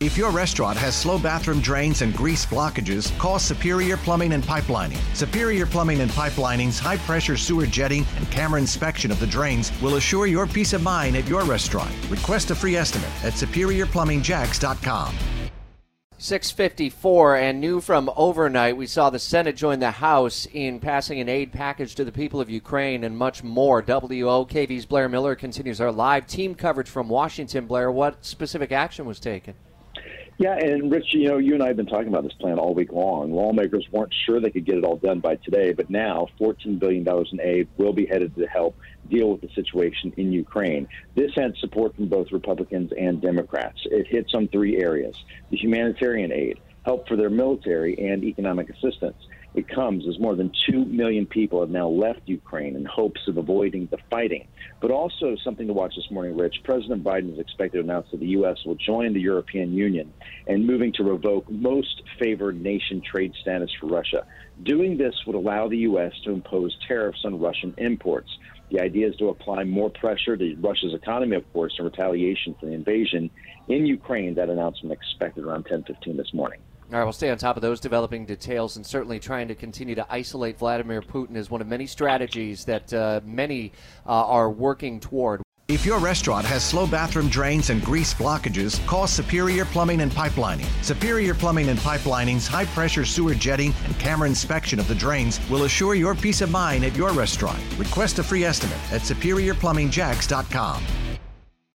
If your restaurant has slow bathroom drains and grease blockages, call Superior Plumbing and Pipelining. Superior Plumbing and Pipelining's high pressure sewer jetting and camera inspection of the drains will assure your peace of mind at your restaurant. Request a free estimate at superiorplumbingjacks.com. 654 and new from overnight we saw the senate join the house in passing an aid package to the people of ukraine and much more wokv's blair miller continues our live team coverage from washington blair what specific action was taken yeah, and Rich, you know, you and I have been talking about this plan all week long. Lawmakers weren't sure they could get it all done by today, but now $14 billion in aid will be headed to help deal with the situation in Ukraine. This had support from both Republicans and Democrats. It hits on three areas the humanitarian aid, help for their military, and economic assistance it comes as more than 2 million people have now left Ukraine in hopes of avoiding the fighting. But also, something to watch this morning, Rich. President Biden is expected to announce that the U.S. will join the European Union and moving to revoke most favored nation trade status for Russia. Doing this would allow the U.S. to impose tariffs on Russian imports. The idea is to apply more pressure to Russia's economy, of course, in retaliation for the invasion in Ukraine. That announcement expected around 10:15 this morning. All right, we'll stay on top of those developing details and certainly trying to continue to isolate Vladimir Putin is one of many strategies that uh, many uh, are working toward. If your restaurant has slow bathroom drains and grease blockages, call Superior Plumbing and Pipelining. Superior Plumbing and Pipelining's high pressure sewer jetting and camera inspection of the drains will assure your peace of mind at your restaurant. Request a free estimate at superiorplumbingjacks.com.